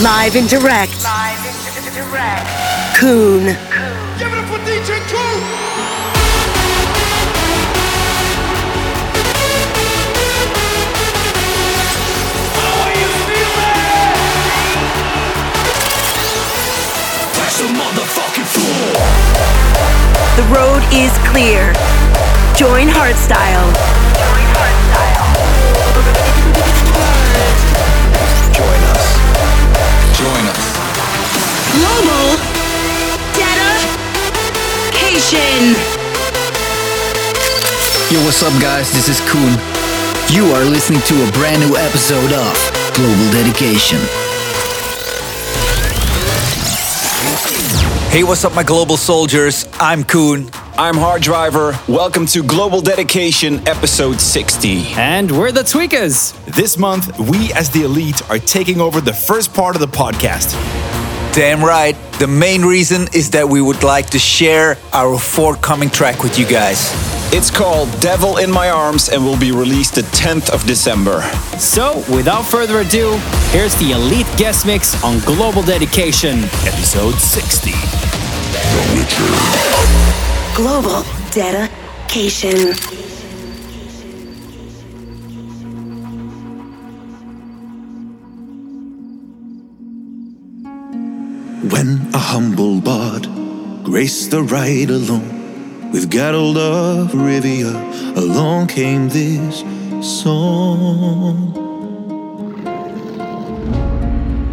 Live and direct. Live and direct. Coone. Give it up for DJ Coone. The road is clear. Join Hardstyle. Global dedication. Yo, what's up, guys? This is Coone. You are listening to a brand new episode of Global Dedication. Hey, what's up, my global soldiers? I'm Coone. I'm Hard Driver. Welcome to Global Dedication episode 60. And we're the Tweekaz. This month, we as the elite are taking over the first part of the podcast. Damn right. The main reason is that we would like to share our forthcoming track with you guys. It's called Devil in My Arms and will be released the 10th of December. So, without further ado, here's the elite guest mix on Global Dedication. Episode 60. Global dedication. When a humble bard graced the ride alone with Geralt of Rivia, along came this song.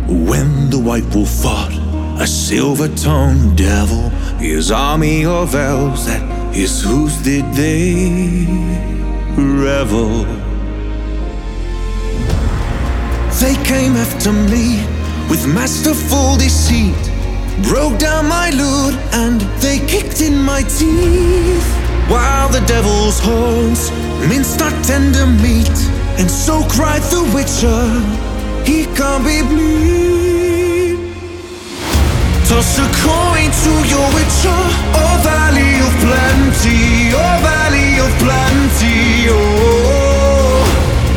When the white wolf fought a silver-tongued devil, his army of elves at his hooves did they revel. They came after me with masterful deceit. Broke down my lute and they kicked in my teeth. While the devil's horns minced our tender meat. And so cried the witcher, he can't be bleed. Toss a coin to your witcher, oh valley of plenty, oh valley of plenty, oh.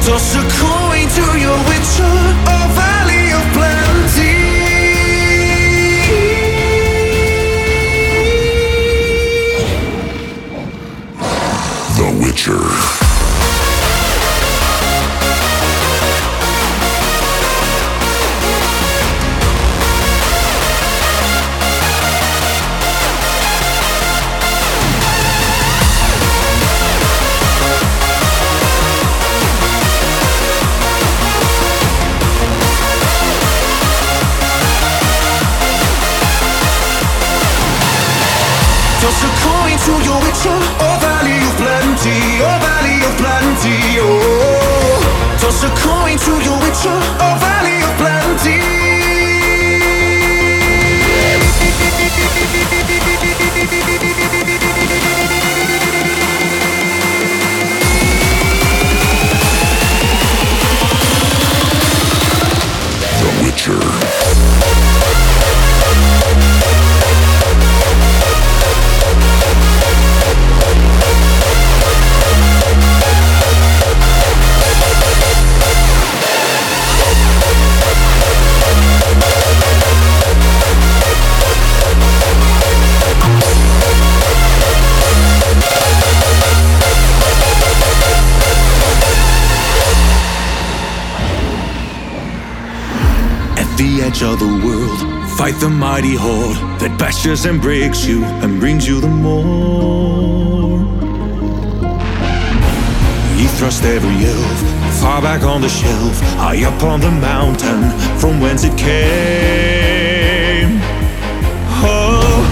Toss a coin to your witcher, oh The to your witcher, oh valley of plenty, oh valley of plenty, oh. Toss a coin to your witcher, oh valley of plenty. The edge of the world, fight the mighty horde that bashes and breaks you and brings you the more. Ye thrust every elf far back on the shelf, high up on the mountain from whence it came. Oh,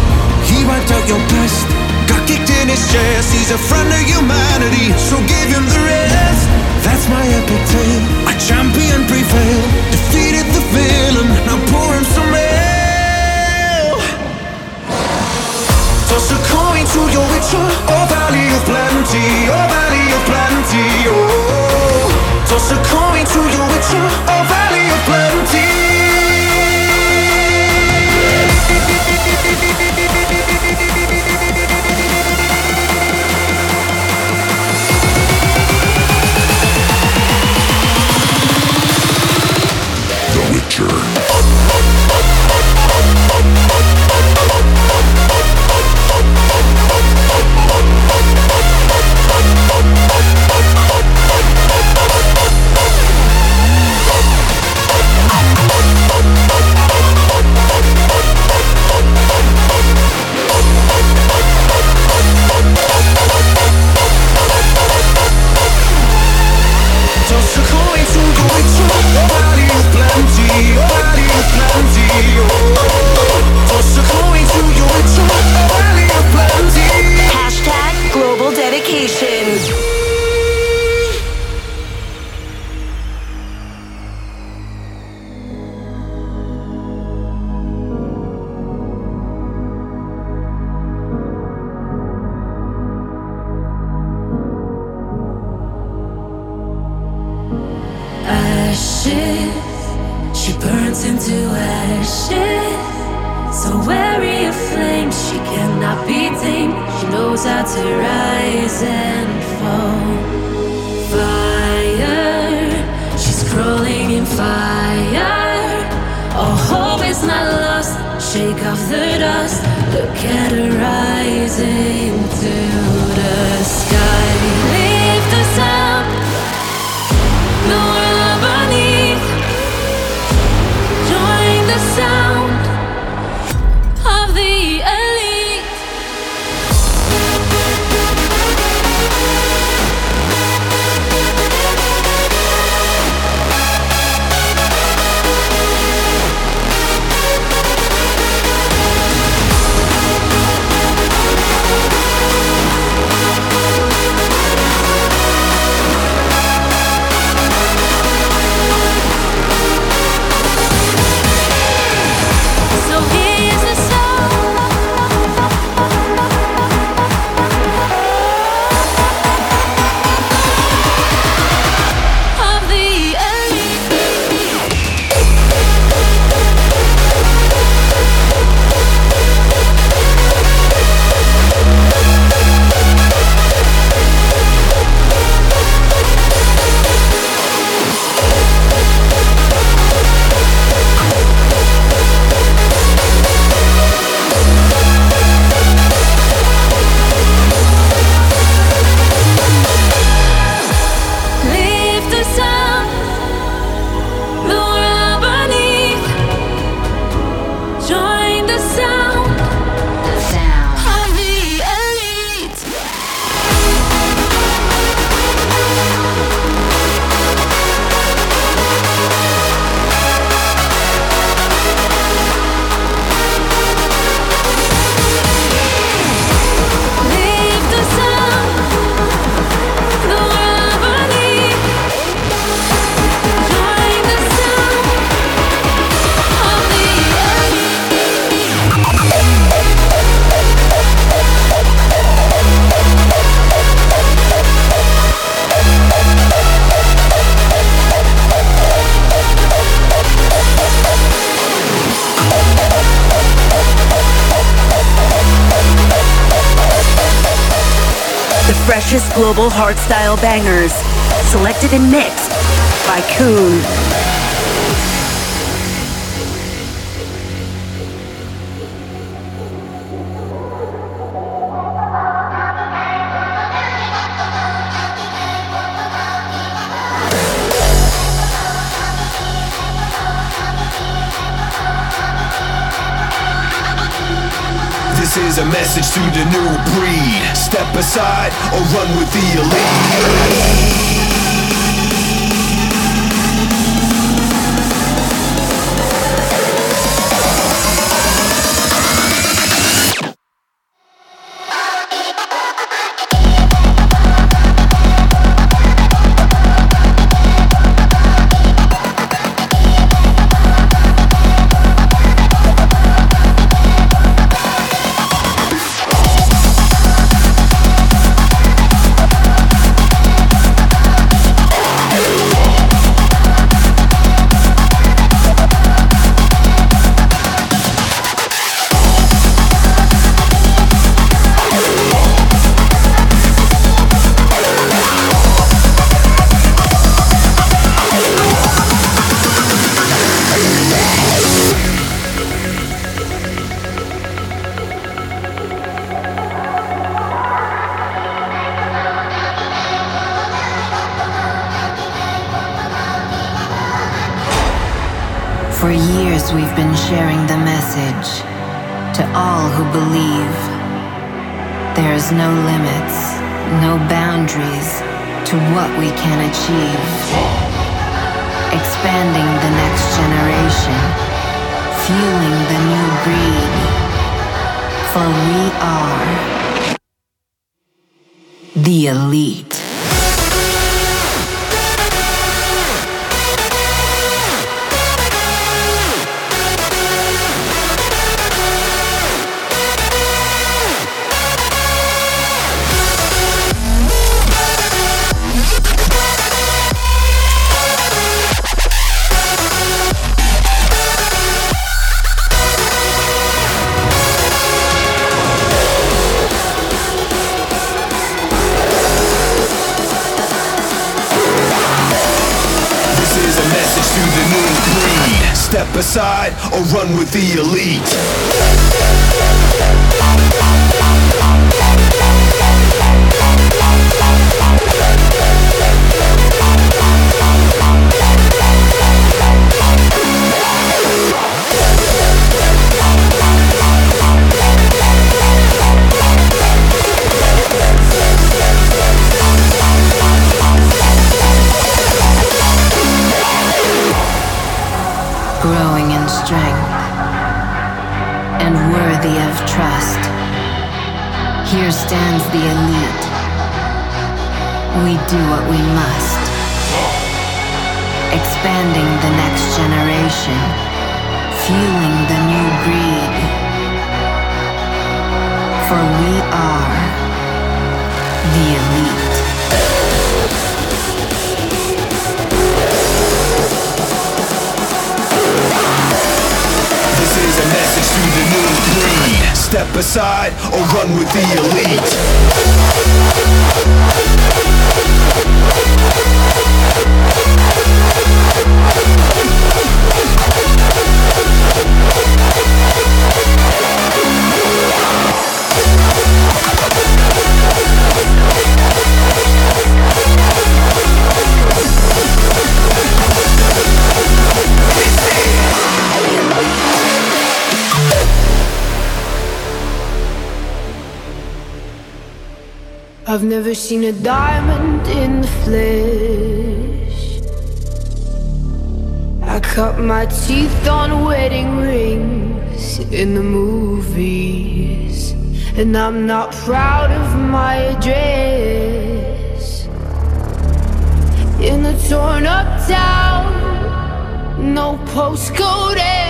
he wiped out your best, got kicked in his chest. He's a friend of humanity, so give him the rest. That's my epic tale. A champion prevailed, defeated villain. Now pour him some ale. Toss a coin to your witcher, oh valley of plenty, oh valley of plenty, oh. Toss a coin to your witcher, oh valley freshest global hardstyle bangers, selected and mixed by Coone. message to the new breed. Step aside or run with the elite. Aside or run with the elite. Aside or run with the elite. I've never seen a diamond in the flesh. I cut my teeth on wedding rings in the movies. And I'm not proud of my address. In a torn up town, no postcode.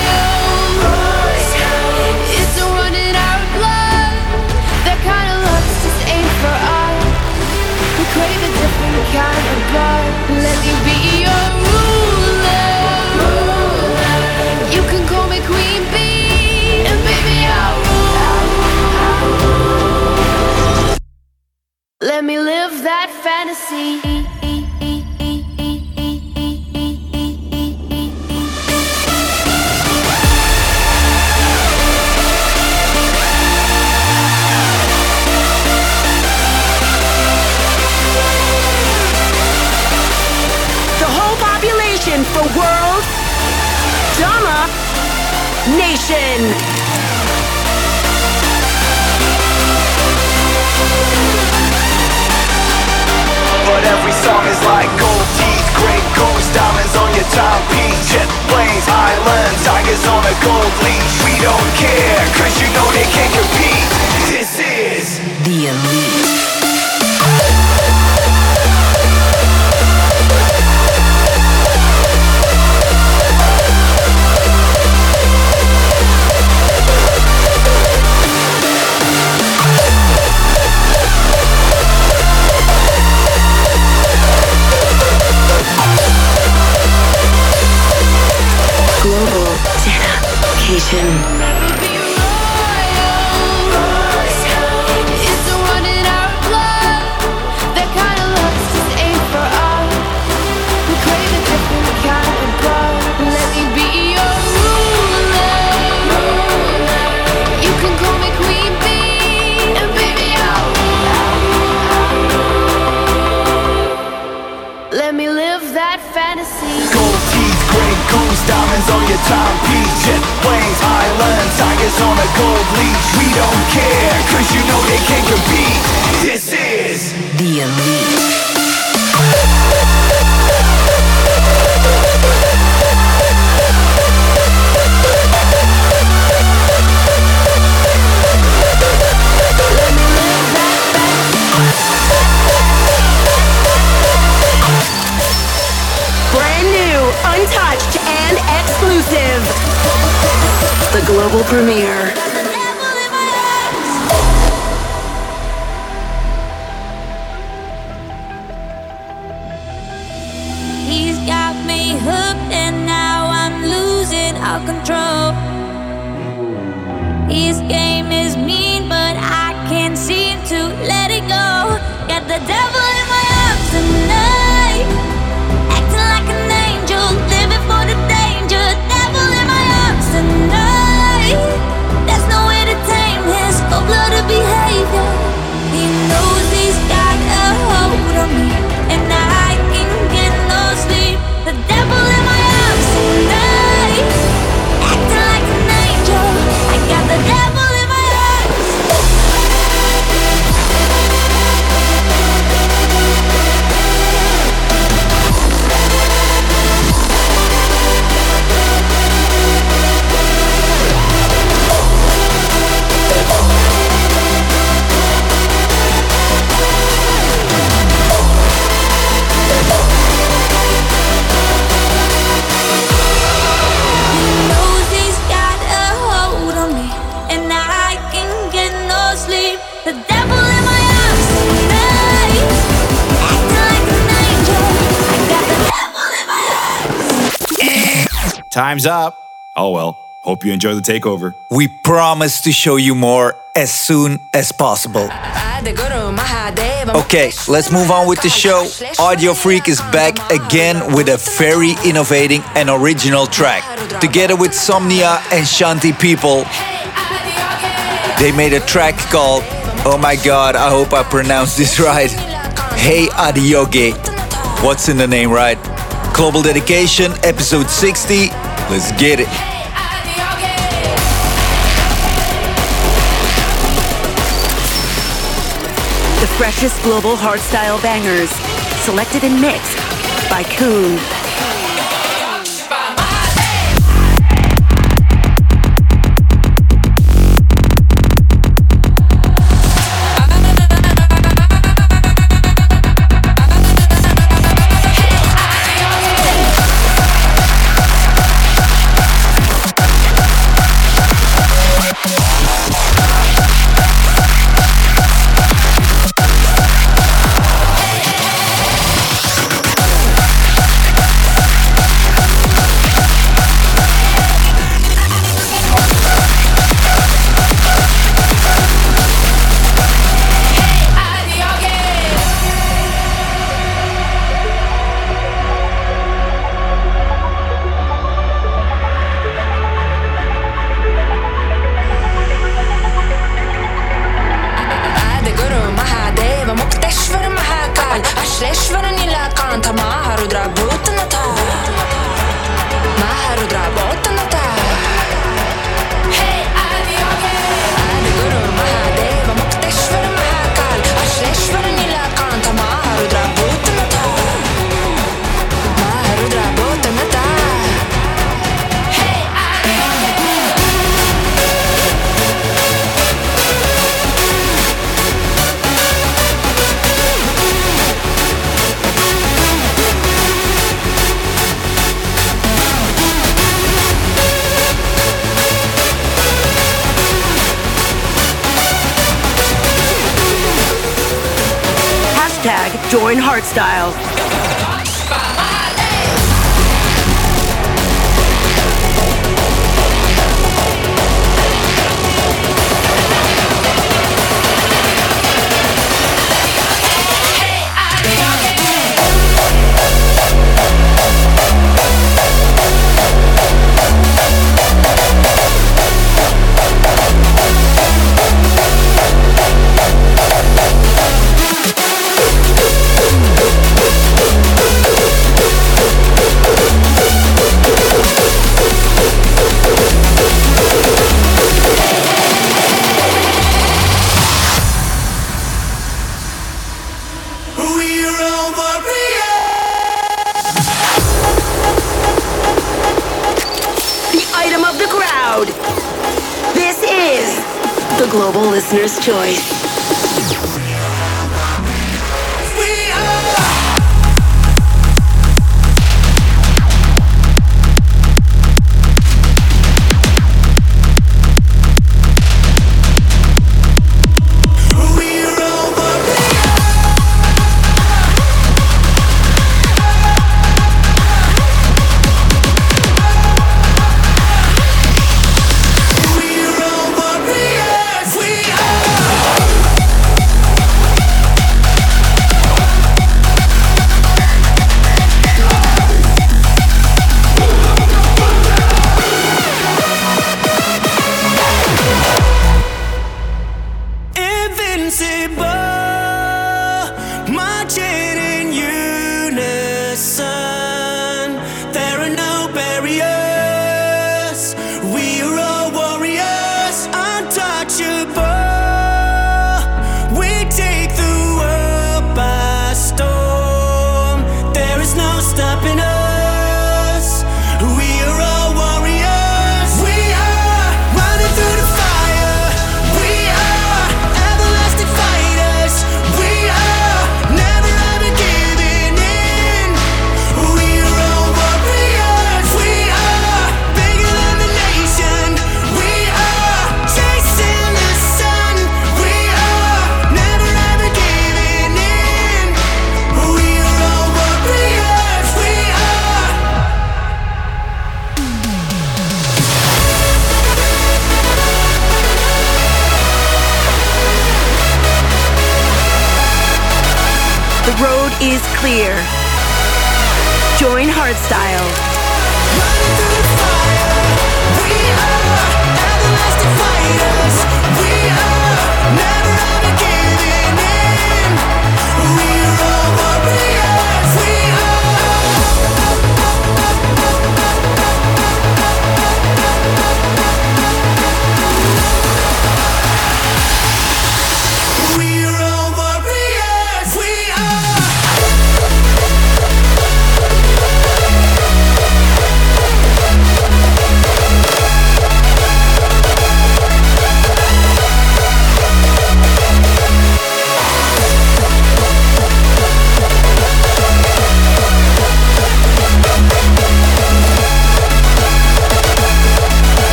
For us. We crave a different kind of blood. Let me be your ruler. You can call me Queen Bee, and baby I'll rule. Let me live that fantasy. But every song is like gold teeth, great goose, diamonds on your timepiece, jet planes, islands, tigers on a gold leash. We don't care, cause you know they can't compete. This is The elite. Time's up. Oh well. Hope you enjoy the takeover. We promise to show you more as soon as possible. Okay, let's move on with the show. Audiofreq is back again with a very innovating and original track. Together with Somnia and Shanti People, they made a track called, oh my god, I hope I pronounced this right. Hey Adioge. What's in the name, right? Global Dedication, episode 60. Let's get it. The freshest global hardstyle bangers, selected and mixed by Coone. Ma muktesh vir mahakal Ashlesh vir nilakan Tamahar udra bhutna ta join hardstyle.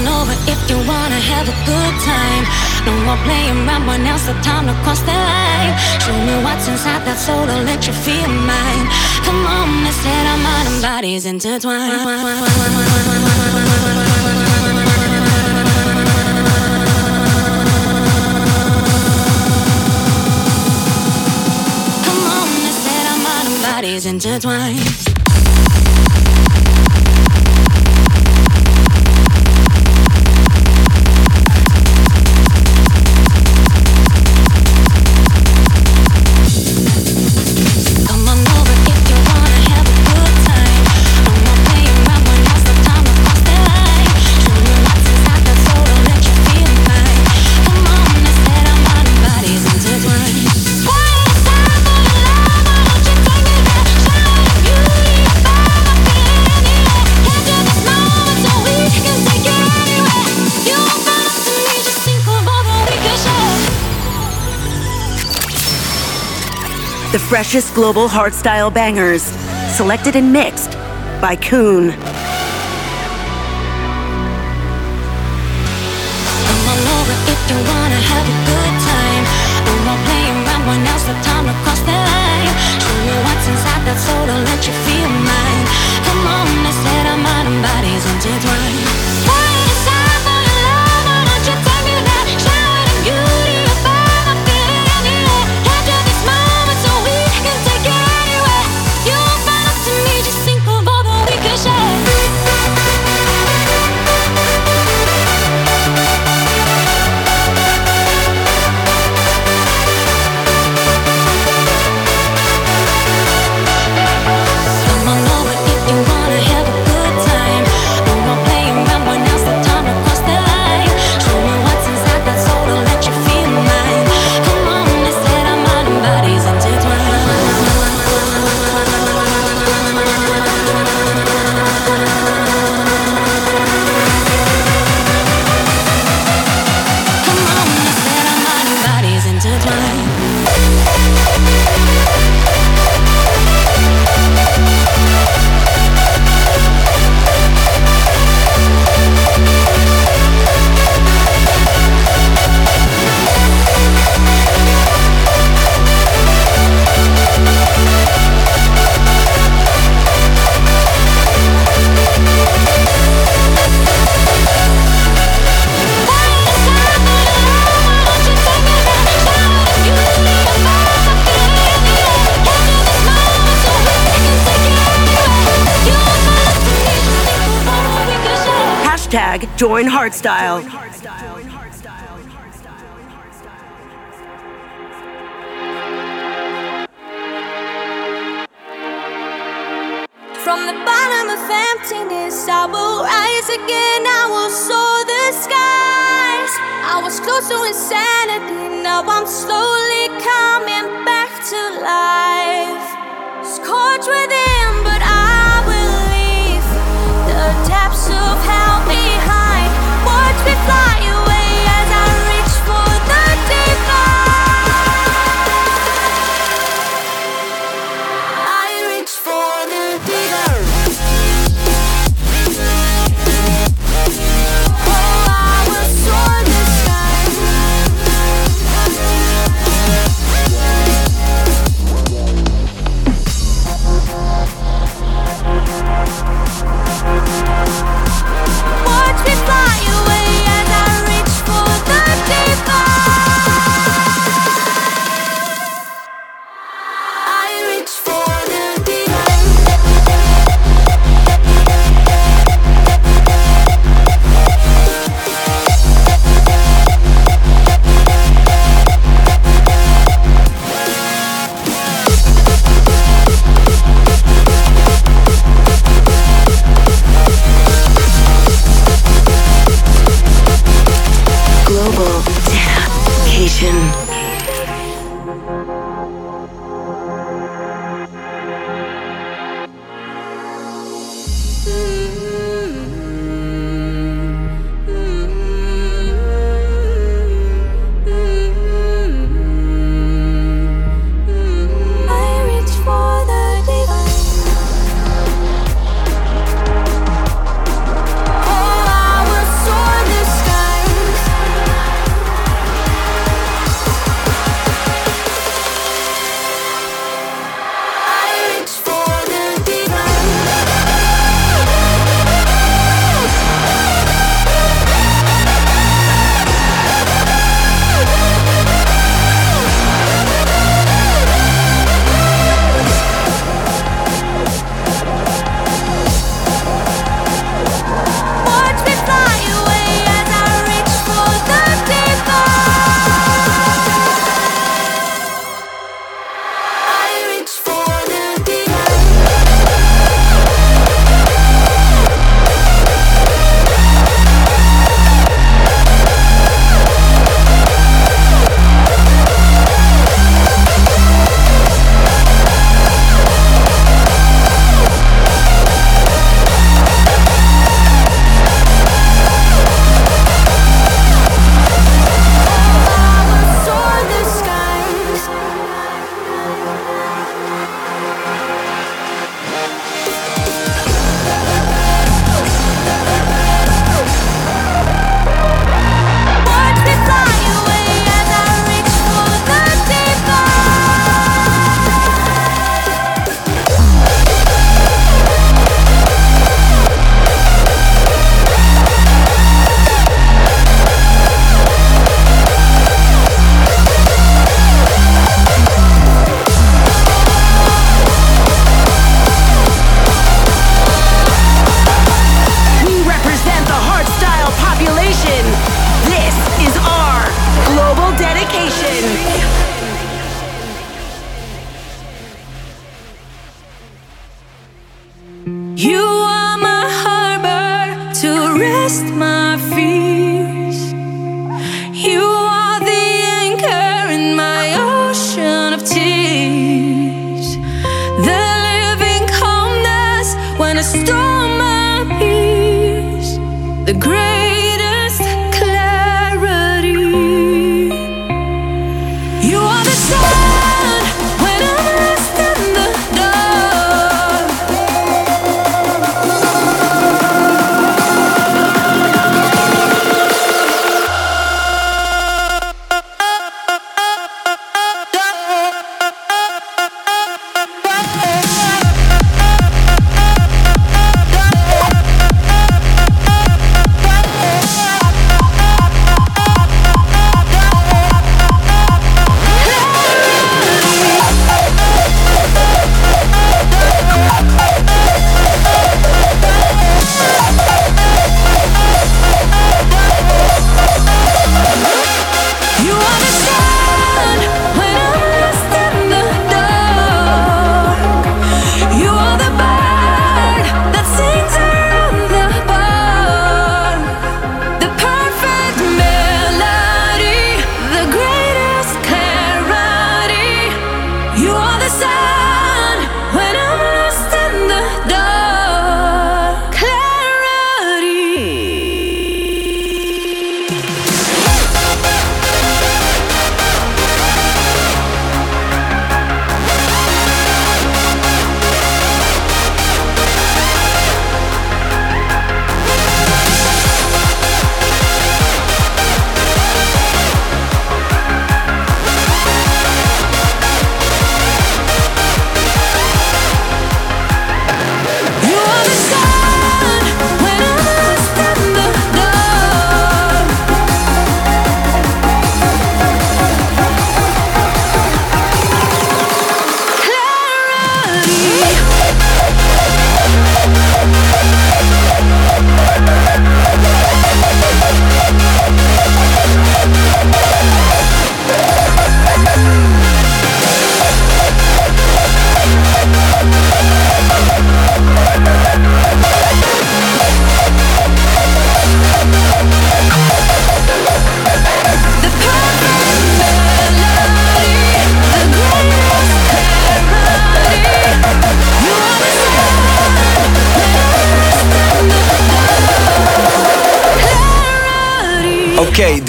On over if you wanna have a good time. No more playing around, when now's the time to cross the line. Show me what's inside that soul to let you feel mine. Come on, let's let our mind and bodies intertwine. Bodies intertwine. Freshest global hardstyle bangers, selected and mixed by Coone. Join Hardstyle.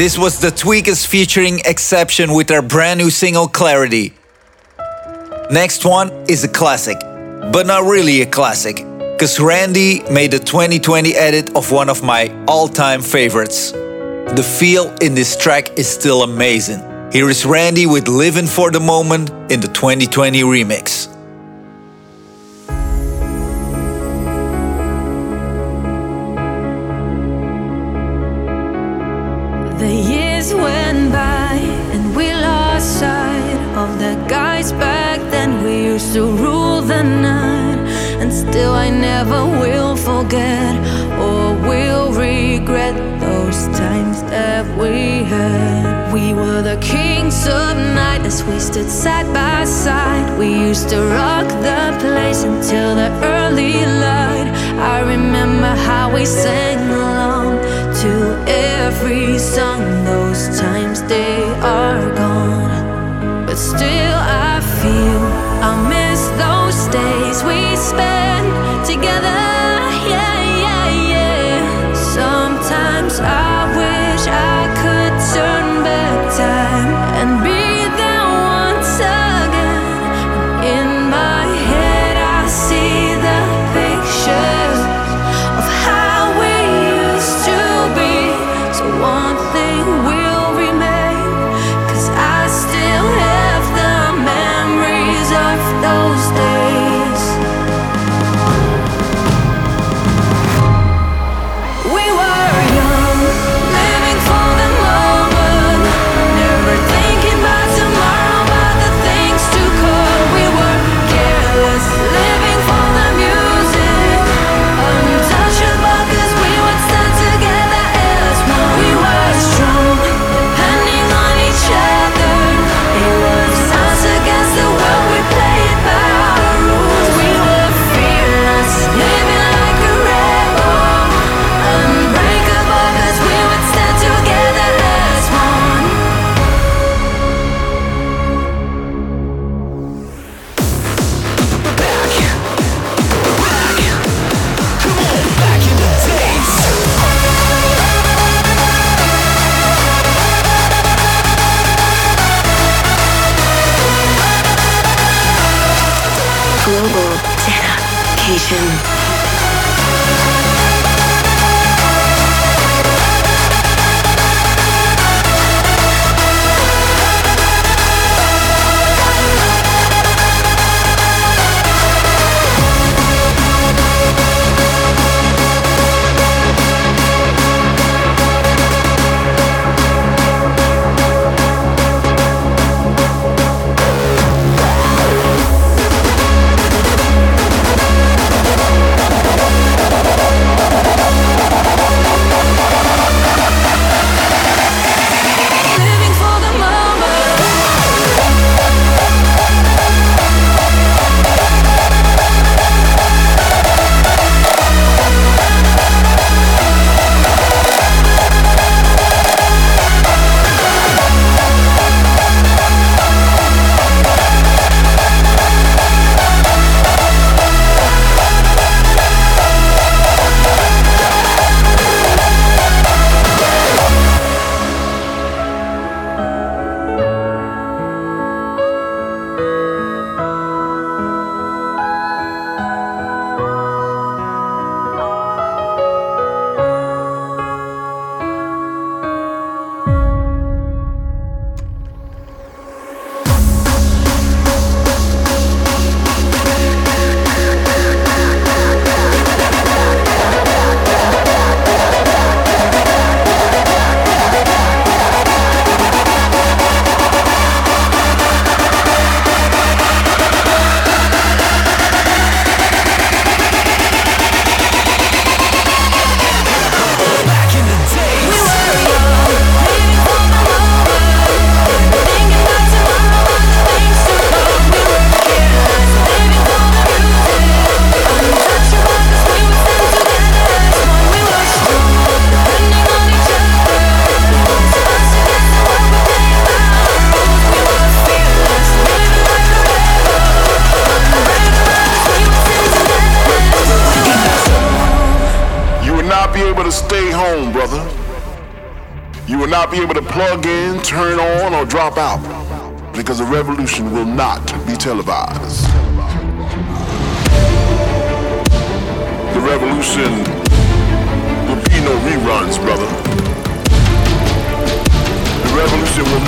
This was the Tweekaz featuring Exception with their brand new single Clarity. Next one is a classic, but not really a classic, because Ran-D made a 2020 edit of one of my all time favorites. The feel in this track is still amazing. Here is Ran-D with Living for the Moment in the 2020 remix. we said.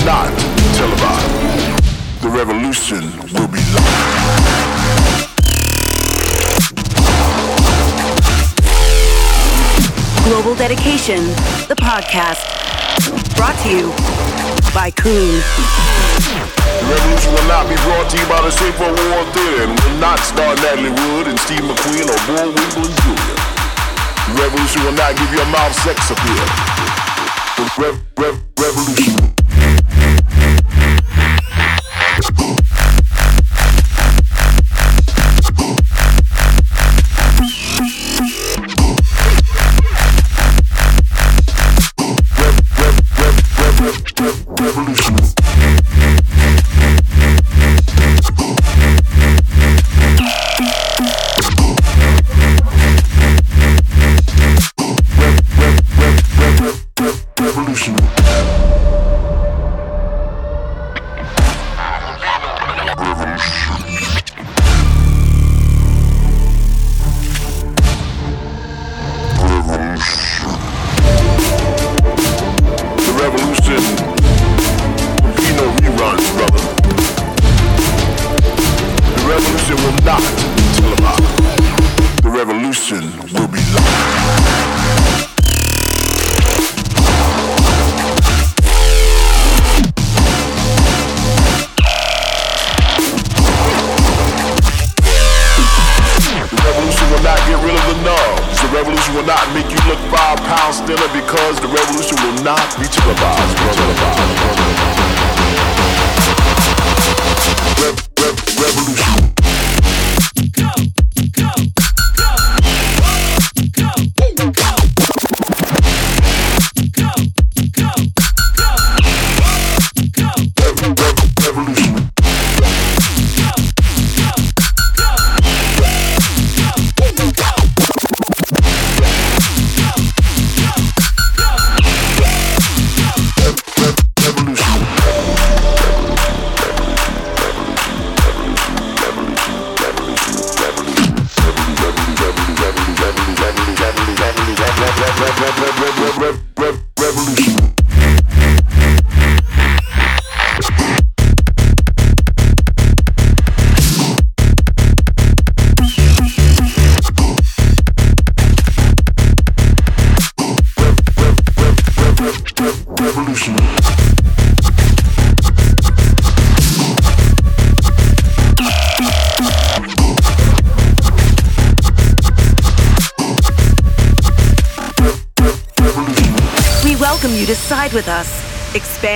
Not televised. The revolution will be live. Global Dedication, the podcast. Brought to you by Coone. The revolution will not be brought to you by the Schaefer Award Theater and will not star Natalie Wood and Steve McQueen or Bullwinkle and Julia. The revolution will not give you a mouth sex appeal. The rev, rev, revolution.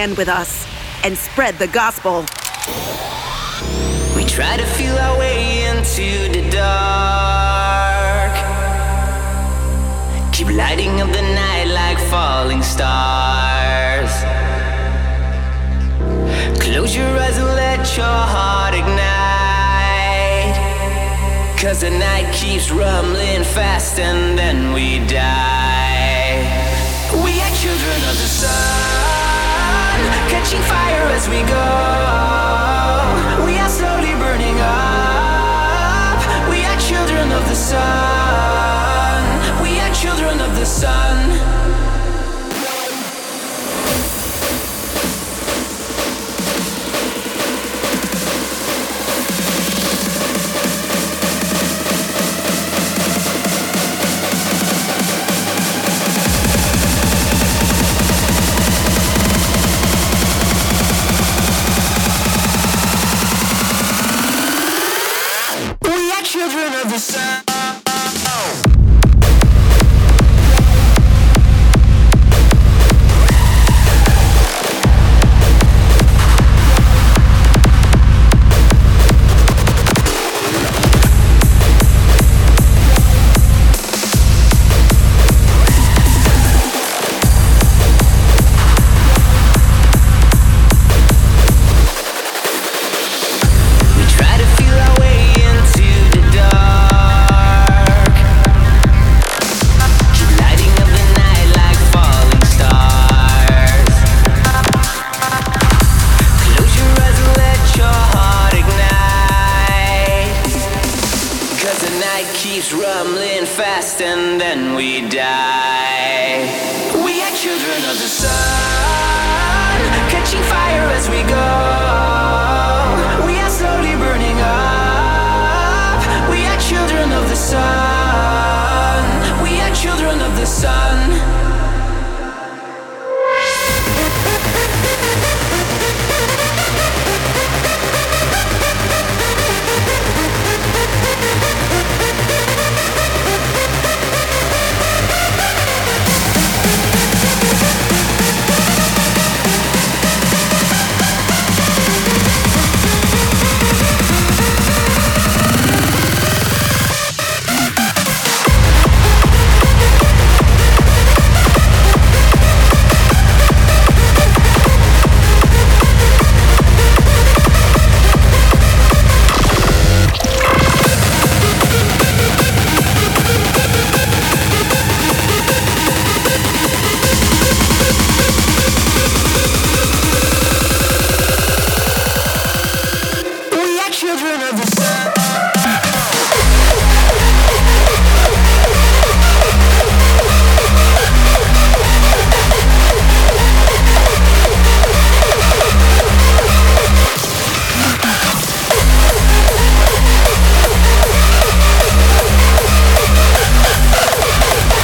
Expand with us, and spread the gospel. We try to feel our way into the dark. Keep lighting up the night like falling stars. Close your eyes and let your heart ignite. Cause the night keeps rumbling fast and then we die. As we go. We are slowly burning up. We are children of the sun. inside.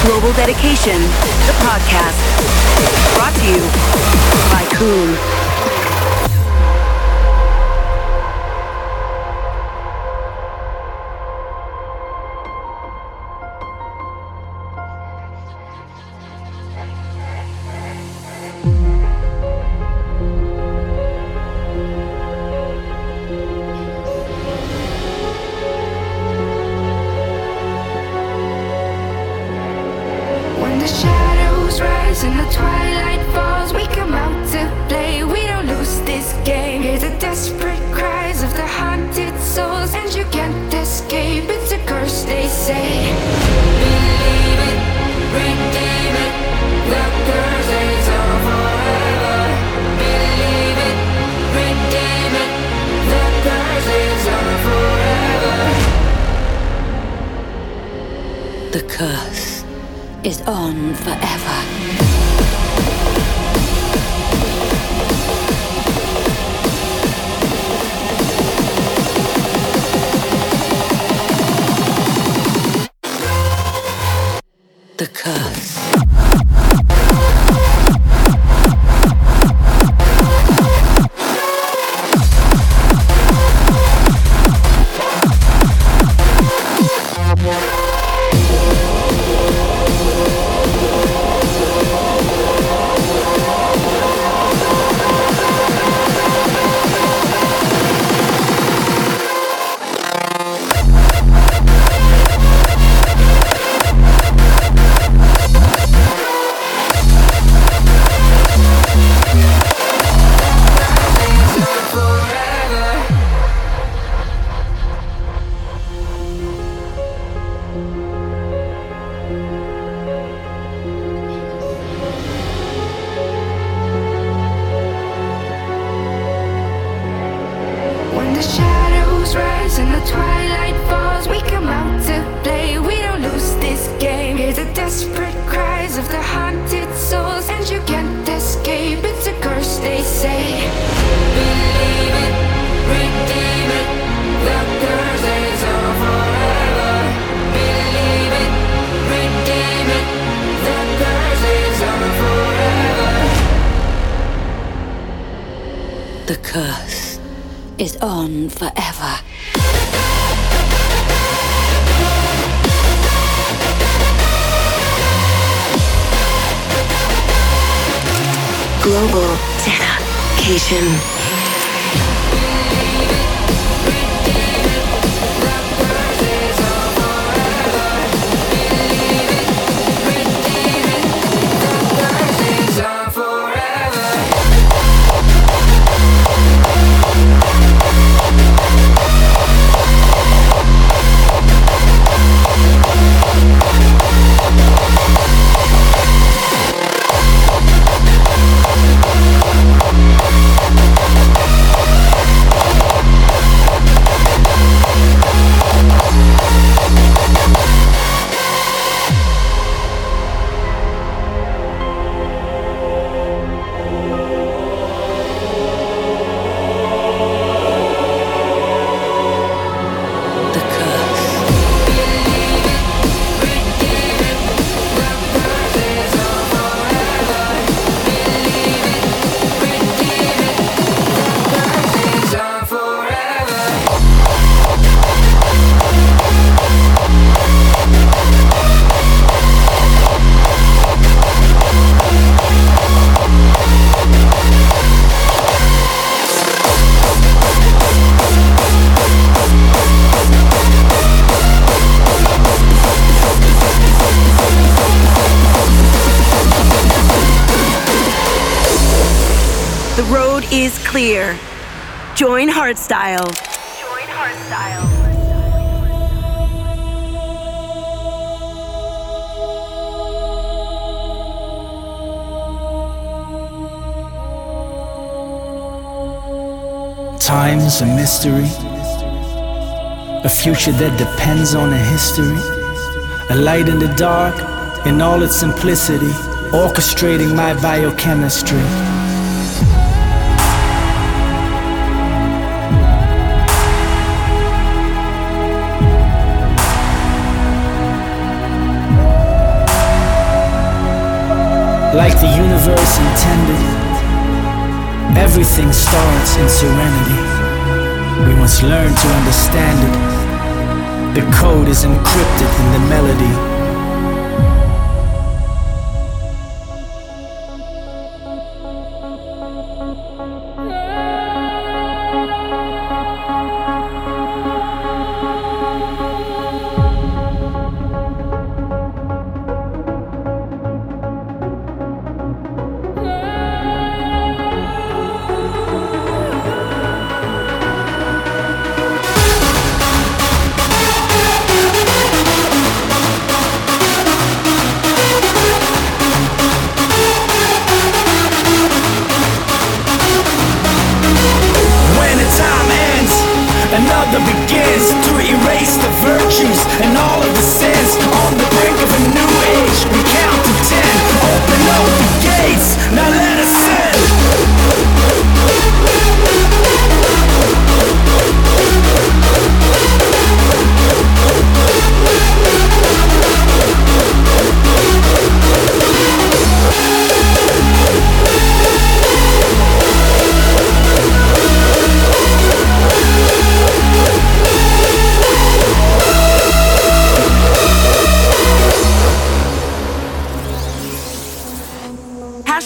Dedication, the podcast. Brought to you by Coone. shadows rise and the twilight falls. We come out to play, we don't lose this game. Hear the desperate cries of the haunted souls, and you can't escape. It's a curse, they say. Believe it, redeem it. The curse forever. Believe it, redeem it. The curse forever. The curse is on forever. Global Dedication. Is clear. Join Hardstyle. Join Hardstyle. Time's a mystery, a future that depends on a history, a light in the dark in all its simplicity, orchestrating my biochemistry. Like the universe intended, everything starts in serenity. We must learn to understand it. The code is encrypted in the melody.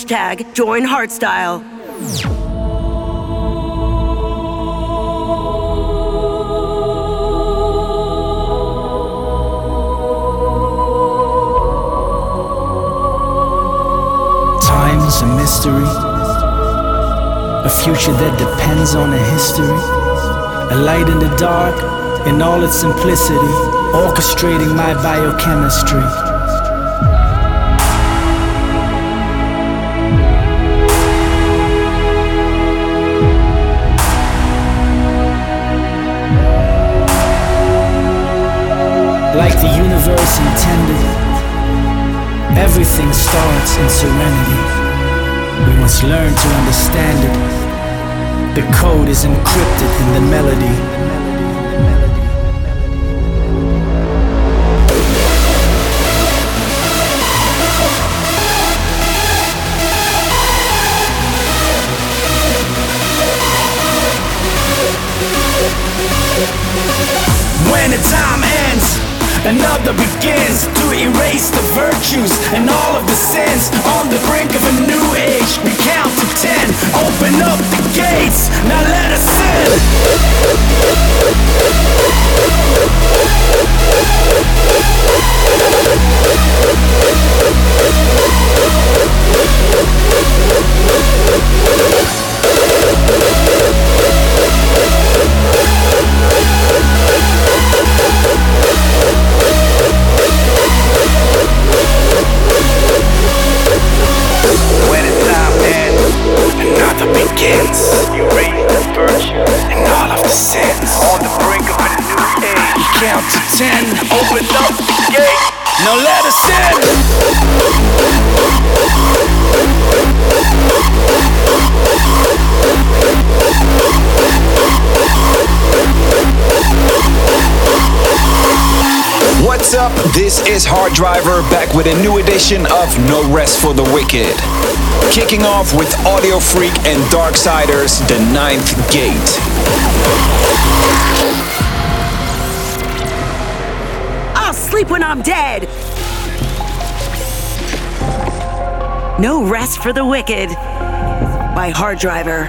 Join Hardstyle. Time's a mystery, a future that depends on a history, a light in the dark in all its simplicity, orchestrating my biochemistry. Like the universe intended. Everything starts in serenity. We must learn to understand it. The code is encrypted in the melody. When the time ends Another begins to erase the virtues and all of the sins. On the brink of a new age, we count to ten. Open up the gates, now let us when another begins. You raise the virtues and all of the sins. On the brink of a new age. Count to ten, open up the gate. Now let us in. What's up? This is Hard Driver back with a new edition of No Rest for the Wicked. Kicking off with Audiofreq and Darksiders, The Ninth Gate. I'll sleep when I'm dead. No Rest for the Wicked by Hard Driver.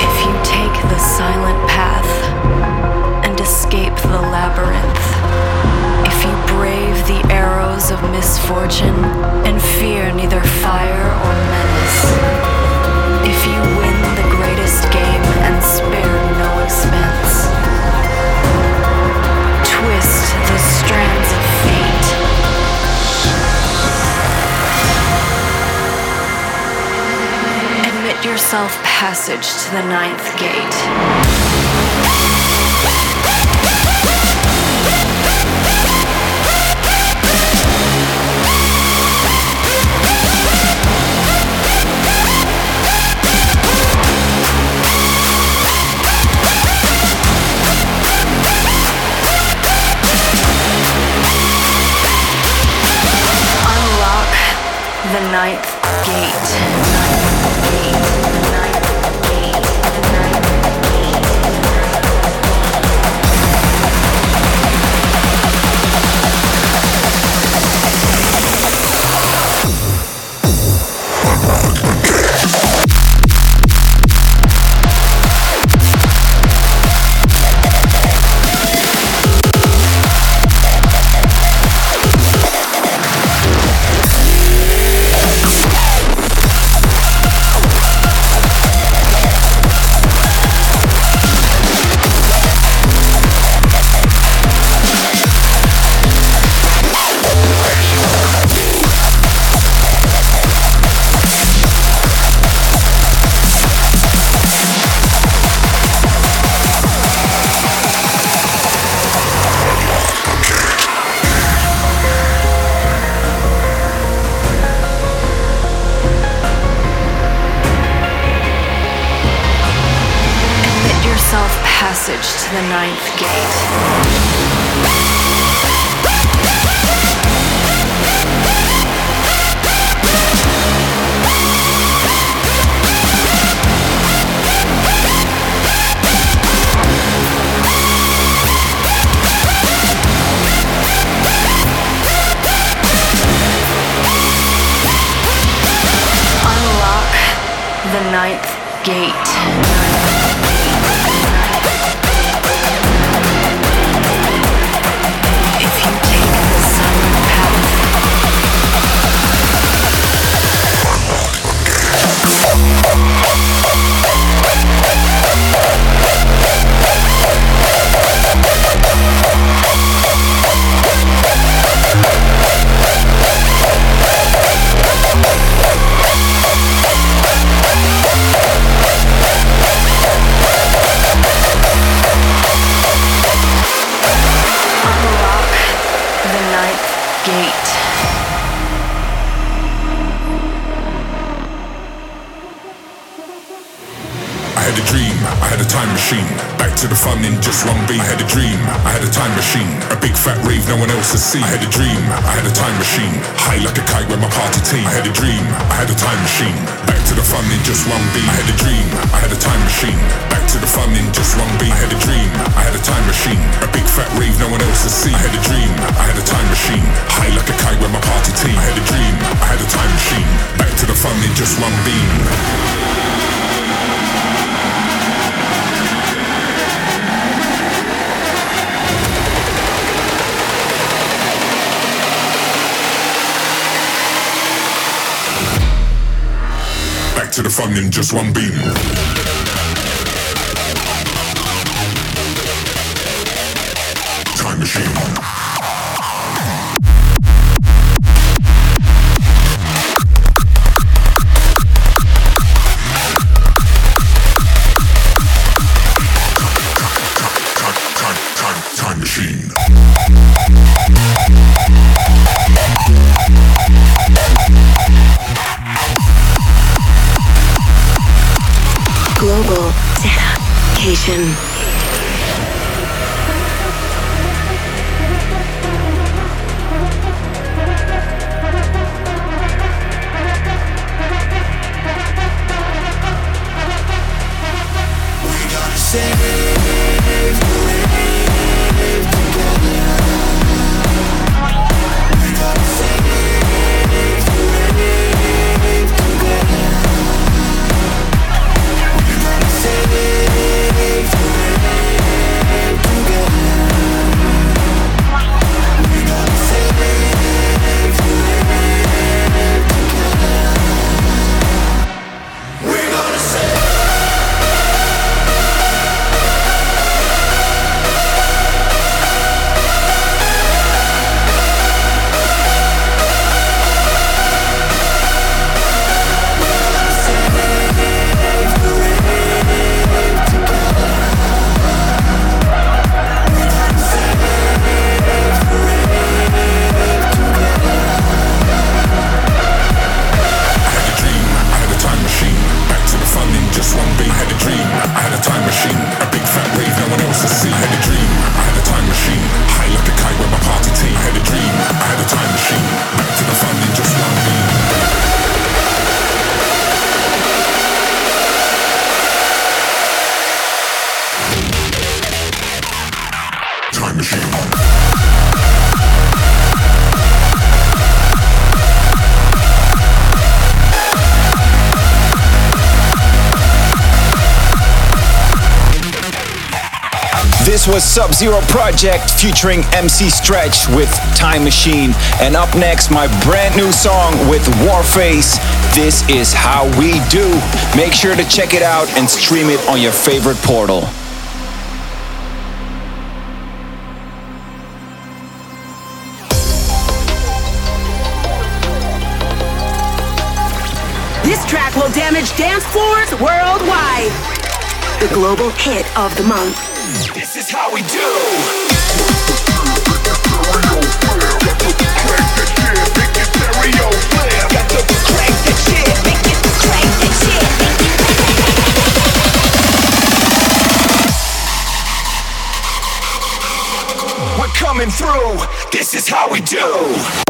If you take the silent path and escape the labyrinth, misfortune and fear neither fire or menace. If you win the greatest game and spare no expense, twist the strands of fate. Admit yourself passage to the ninth gate. The ninth ninth gate. the ninth gate. See. I had a dream, I had a time machine. High like a kite with my party team. I had a dream, I had a time machine. Back to the fun in just one beat. I had a dream, I had a time machine. Back to the fun in just one beat. I had a dream, I had a time machine. A big fat rave no one else has seen. I had a dream, I had a time machine. High like a kite with my party team. I had a dream, I had a time machine. Back to the fun in just one beat. In just one beam. Time machine. This was Sub Zero Project featuring MC Stretch with Time Machine. And up next, my brand new song with Warface. This is How We Do. Make sure to check it out and stream it on your favorite portal. This track will damage dance floors worldwide. The global hit of the month. This is how we do. We're coming through. This is how we do.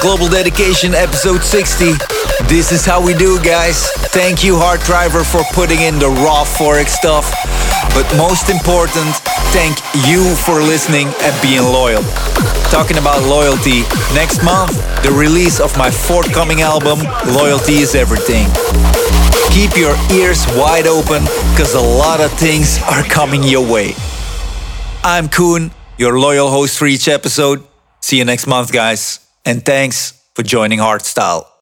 Global Dedication episode 60. This is how we do, guys. Thank you, Hard Driver, for putting in the raw Forex stuff. But most important, thank you for listening and being loyal. Talking about loyalty, next month, the release of my forthcoming album, Loyalty is Everything. Keep your ears wide open, because a lot of things are coming your way. I'm Coone, your loyal host for each episode. See you next month, guys. And thanks for joining Hardstyle.